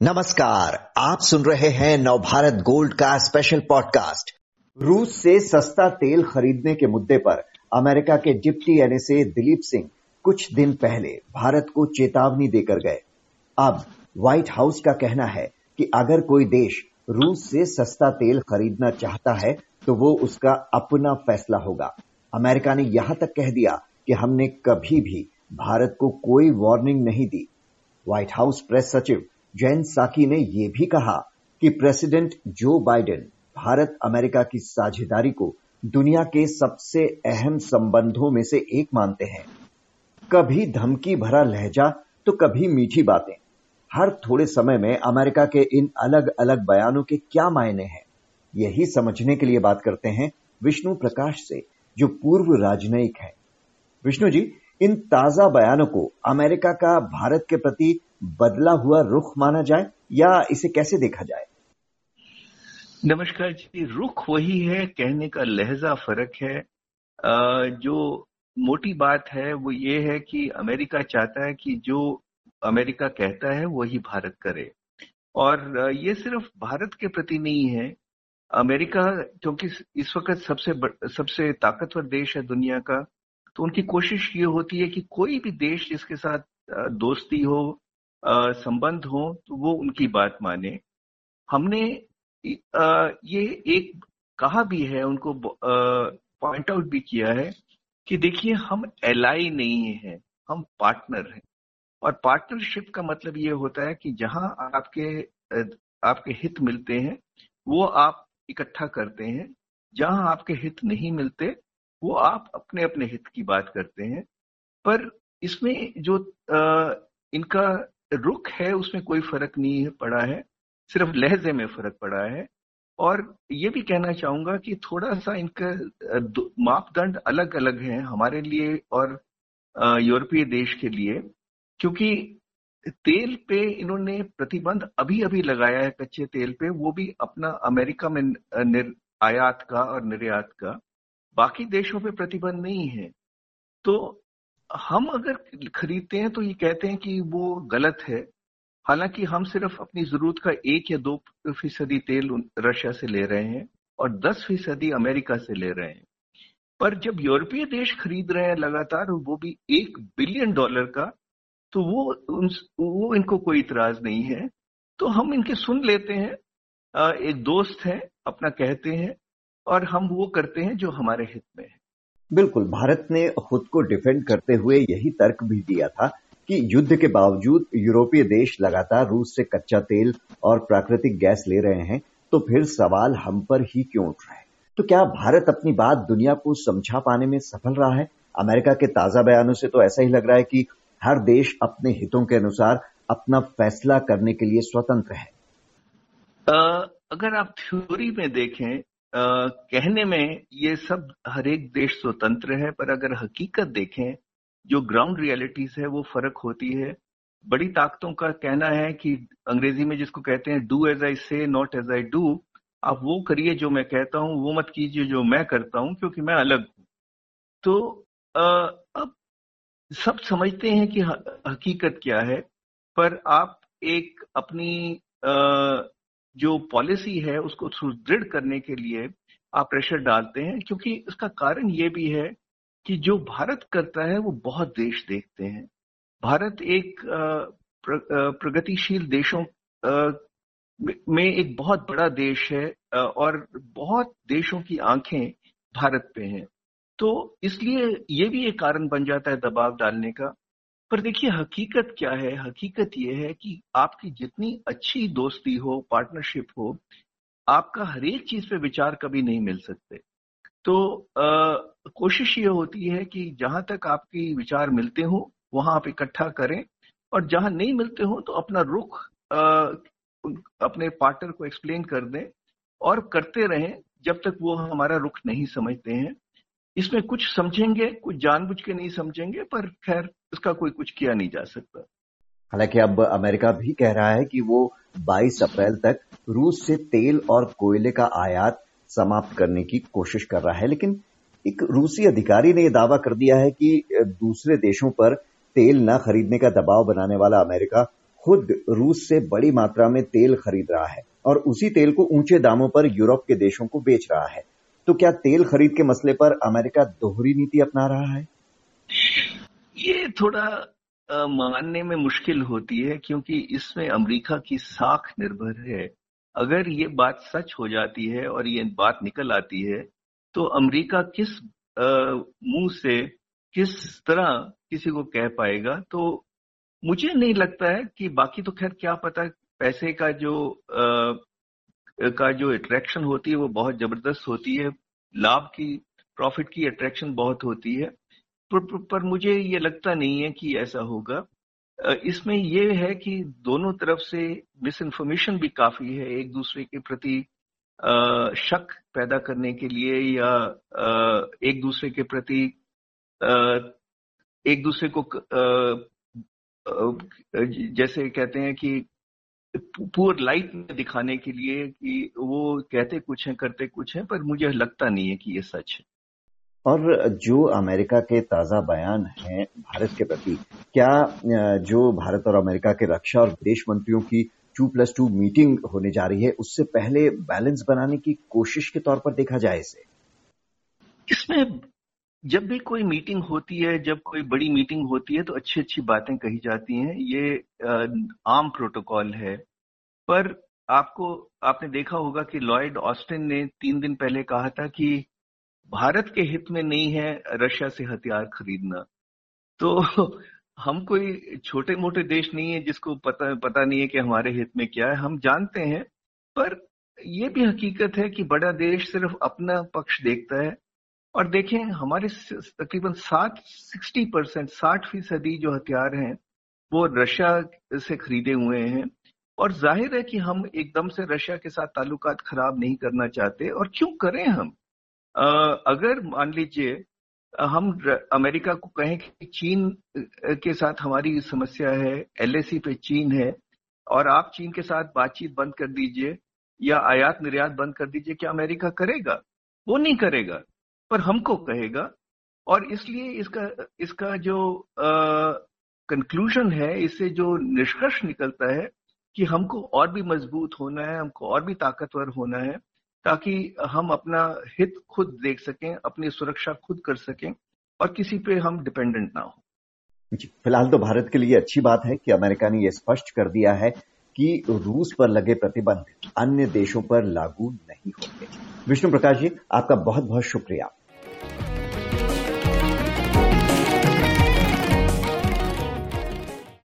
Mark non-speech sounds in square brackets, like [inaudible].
नमस्कार, आप सुन रहे हैं नवभारत गोल्ड का स्पेशल पॉडकास्ट रूस से सस्ता तेल खरीदने के मुद्दे पर अमेरिका के डिप्टी एनएसए दिलीप सिंह कुछ दिन पहले भारत को चेतावनी देकर गए। अब व्हाइट हाउस का कहना है कि अगर कोई देश रूस से सस्ता तेल खरीदना चाहता है तो वो उसका अपना फैसला होगा। अमेरिका ने यहाँ तक कह दिया कि हमने कभी भी भारत को कोई वार्निंग नहीं दी। व्हाइट हाउस प्रेस सचिव जैन साकी ने यह भी कहा कि president Joe Biden Bharat America की साझेदारी को दुनिया के सबसे अहम संबंधों में से एक मानते हैं। कभी धमकी भरा लहजा तो कभी मीठी बातें। हर थोड़े समय में अमेरिका के इन अलग अलग बयानों के क्या मायने हैं? यही समझने के लिए बात करते हैं विष्णु प्रकाश से, जो पूर्व राजनयिक है। विष्णु जी, इन ताज़ा बयानों को अमेरिका का भारत के प्रति बदला हुआ रुख माना जाए या इसे कैसे देखा जाए? नमस्कार जी, रुख वही है, कहने का लहजा फ़र्क है। जो मोटी बात है, वो ये है कि अमेरिका चाहता है कि जो अमेरिका कहता है, वही भारत करे। और ये सिर्फ़ भारत के प्रति नहीं है। अमेरिका, क्योंकि इस वक्त सबसे सबसे ताकतवर देश है दुनिया का तो उनकी कोशिश ये होती है कि कोई भी देश जिसके साथ दोस्ती हो संबंध हो तो वो उनकी बात माने। हमने ये एक कहा भी है उनको पॉइंट आउट भी किया है कि देखिए हम एलाई नहीं है हम पार्टनर हैं। और पार्टनरशिप का मतलब ये होता है कि जहाँ आपके आपके हित मिलते हैं वो आप इकट्ठा करते हैं। जहाँ आपके हित नहीं मिलते वो आप अपने अपने हित की बात करते हैं। पर इसमें जो आ, इनका रुख है उसमें कोई फ़र्क नहीं पड़ा है सिर्फ़ लहजे में फ़र्क पड़ा है। और ये भी कहना चाहूँगा कि थोड़ा सा इनका मापदंड अलग अलग हैं हमारे लिए और यूरोपीय देश के लिए क्योंकि तेल पे इन्होंने प्रतिबंध अभी अभी लगाया है कच्चे तेल पे वो भी अपना अमेरिका में निर, आयात का और निर्यात का। बाकी देशों पे प्रतिबंध नहीं है। तो हम अगर खरीदते हैं तो ये कहते हैं कि वो गलत है। हालाँकि हम सिर्फ़ अपनी ज़रूरत का एक या दो फ़ीसदी तेल रशिया से ले रहे हैं और दस फ़ीसदी अमेरिका से ले रहे हैं। पर जब यूरोपीय देश खरीद रहे हैं लगातार वो भी एक बिलियन डॉलर का तो वो उन वो इनको कोई इतराज नहीं है। तो हम इनके सुन लेते हैं एक दोस्त है, अपना कहते हैं और हम वो करते हैं जो हमारे हित में है। बिल्कुल भारत ने खुद को डिफेंड करते हुए यही तर्क भी दिया था कि युद्ध के बावजूद यूरोपीय देश लगातार रूस से कच्चा तेल और प्राकृतिक गैस ले रहे हैं तो फिर सवाल हम पर ही क्यों उठ रहा है? तो क्या भारत अपनी बात दुनिया को समझा पाने में सफल रहा है? अमेरिका के ताज़ा बयानों से तो ऐसा ही लग रहा है कि हर देश अपने हितों के अनुसार अपना फैसला करने के लिए स्वतंत्र है। आ, अगर आप थ्योरी में देखें कहने में ये सब हर एक देश स्वतंत्र है, पर अगर हकीकत देखें, जो ग्राउंड रियलिटीज है, वो फ़र्क होती है। बड़ी ताकतों का कहना है कि अंग्रेज़ी में जिसको कहते हैं डू एज आई से नॉट एज आई डू आप वो करिए जो मैं कहता हूँ, वो मत कीजिए जो मैं करता हूँ, क्योंकि मैं अलग हूँ। तो अब सब समझते हैं कि हकीकत क्या है, पर आप एक अपनी जो पॉलिसी है उसको सुदृढ़ करने के लिए आप प्रेशर डालते हैं, क्योंकि इसका कारण ये भी है कि जो भारत करता है, वो बहुत देश देखते हैं। भारत एक प्रगतिशील देशों में एक बहुत बड़ा देश है और बहुत देशों की आँखें भारत पे हैं। तो इसलिए ये भी एक कारण बन जाता है दबाव डालने का। पर देखिए हकीकत क्या है? हकीकत ये है कि आपकी जितनी अच्छी दोस्ती हो पार्टनरशिप हो आपका हर एक चीज़ पे विचार कभी नहीं मिल सकते। तो आ, कोशिश ये होती है कि जहाँ तक आपकी विचार मिलते हो वहाँ आप इकट्ठा करें और जहाँ नहीं मिलते हो तो अपना रुख आ, अपने पार्टनर को एक्सप्लेन कर दें और करते रहें जब तक वो हमारा रुख नहीं समझते हैं। इसमें कुछ समझेंगे कुछ जानबूझ के नहीं समझेंगे पर खैर इसका कोई कुछ किया नहीं जा सकता। हालाँकि अब अमेरिका भी कह रहा है कि वो 22 अप्रैल तक रूस से तेल और कोयले का आयात समाप्त करने की कोशिश कर रहा है, लेकिन एक रूसी अधिकारी ने यह दावा कर दिया है कि दूसरे देशों पर तेल न खरीदने का दबाव बनाने वाला अमेरिका खुद रूस से बड़ी मात्रा में तेल खरीद रहा है और उसी तेल को ऊँचे दामों पर यूरोप के देशों को बेच रहा है। तो क्या तेल खरीद के मसले पर अमेरिका दोहरी नीति अपना रहा है? ये थोड़ा मानने में मुश्किल होती है क्योंकि इसमें अमेरिका की साख निर्भर है। अगर ये बात सच हो जाती है और ये बात निकल आती है तो अमेरिका किस मुँह से किस तरह किसी को कह पाएगा? तो मुझे नहीं लगता है कि बाकी तो खैर क्या पता पैसे का जो आ, का जो अट्रैक्शन होती है वो बहुत ज़बरदस्त होती है। लाभ की प्रॉफिट की अट्रैक्शन बहुत होती है। पर, पर, मुझे ये लगता नहीं है कि ऐसा होगा। इसमें ये है कि दोनों तरफ़ से मिस इन्फॉर्मेशन भी काफ़ी है एक दूसरे के प्रति शक पैदा करने के लिए या एक दूसरे के प्रति एक दूसरे को जैसे कहते हैं कि पुअर लाइट में दिखाने के लिए कि वो कहते कुछ हैं करते कुछ हैं पर मुझे लगता नहीं है कि ये सच है। और जो अमेरिका के ताज़ा बयान हैं भारत के प्रति, क्या जो भारत और अमेरिका के रक्षा और विदेश मंत्रियों की टू प्लस टू मीटिंग होने जा रही है, उससे पहले बैलेंस बनाने की कोशिश के तौर पर देखा जाए इसे? इसमें जब भी कोई मीटिंग होती है, जब कोई बड़ी मीटिंग होती है तो अच्छी अच्छी बातें कही जाती हैं। ये आम प्रोटोकॉल है। पर आपको, आपने देखा होगा कि लॉयड ऑस्टिन ने तीन दिन पहले कहा था कि भारत के हित में नहीं है रशिया से हथियार खरीदना। तो [laughs] हम कोई छोटे मोटे देश नहीं है जिसको पता पता नहीं है कि हमारे हित में क्या है, हम जानते हैं, पर यह भी हकीकत है कि बड़ा देश सिर्फ़ अपना पक्ष देखता है। और देखें, हमारे तकरीबन साठ, सिक्सटी परसेंट, साठ फ़ीसदी जो हथियार हैं, वो रशिया से खरीदे हुए हैं। और ज़ाहिर है कि हम एकदम से रशिया के साथ ताल्लुकात खराब नहीं करना चाहते, और क्यों करें हम? अगर मान लीजिए, हम अमेरिका को कहें कि चीन के साथ हमारी समस्या है, एलएसी पे चीन है, और आप चीन के साथ बातचीत बंद कर दीजिए, या आयात निर्यात बंद कर दीजिए, क्या अमेरिका करेगा? वो नहीं करेगा, पर हमको कहेगा। और इसलिए इसका इसका जो कंक्लूजन है, इससे जो निष्कर्ष निकलता है कि हमको और भी मज़बूत होना है, हमको और भी ताकतवर होना है। ताकि हम अपना हित खुद देख सकें, अपनी सुरक्षा खुद कर सकें और किसी पे हम डिपेंडेंट ना हो। फ़िलहाल तो भारत के लिए अच्छी बात है कि अमेरिका ने यह स्पष्ट कर दिया है कि रूस पर लगे प्रतिबंध अन्य देशों पर लागू नहीं होंगे। विष्णु प्रकाश जी, आपका बहुत बहुत शुक्रिया।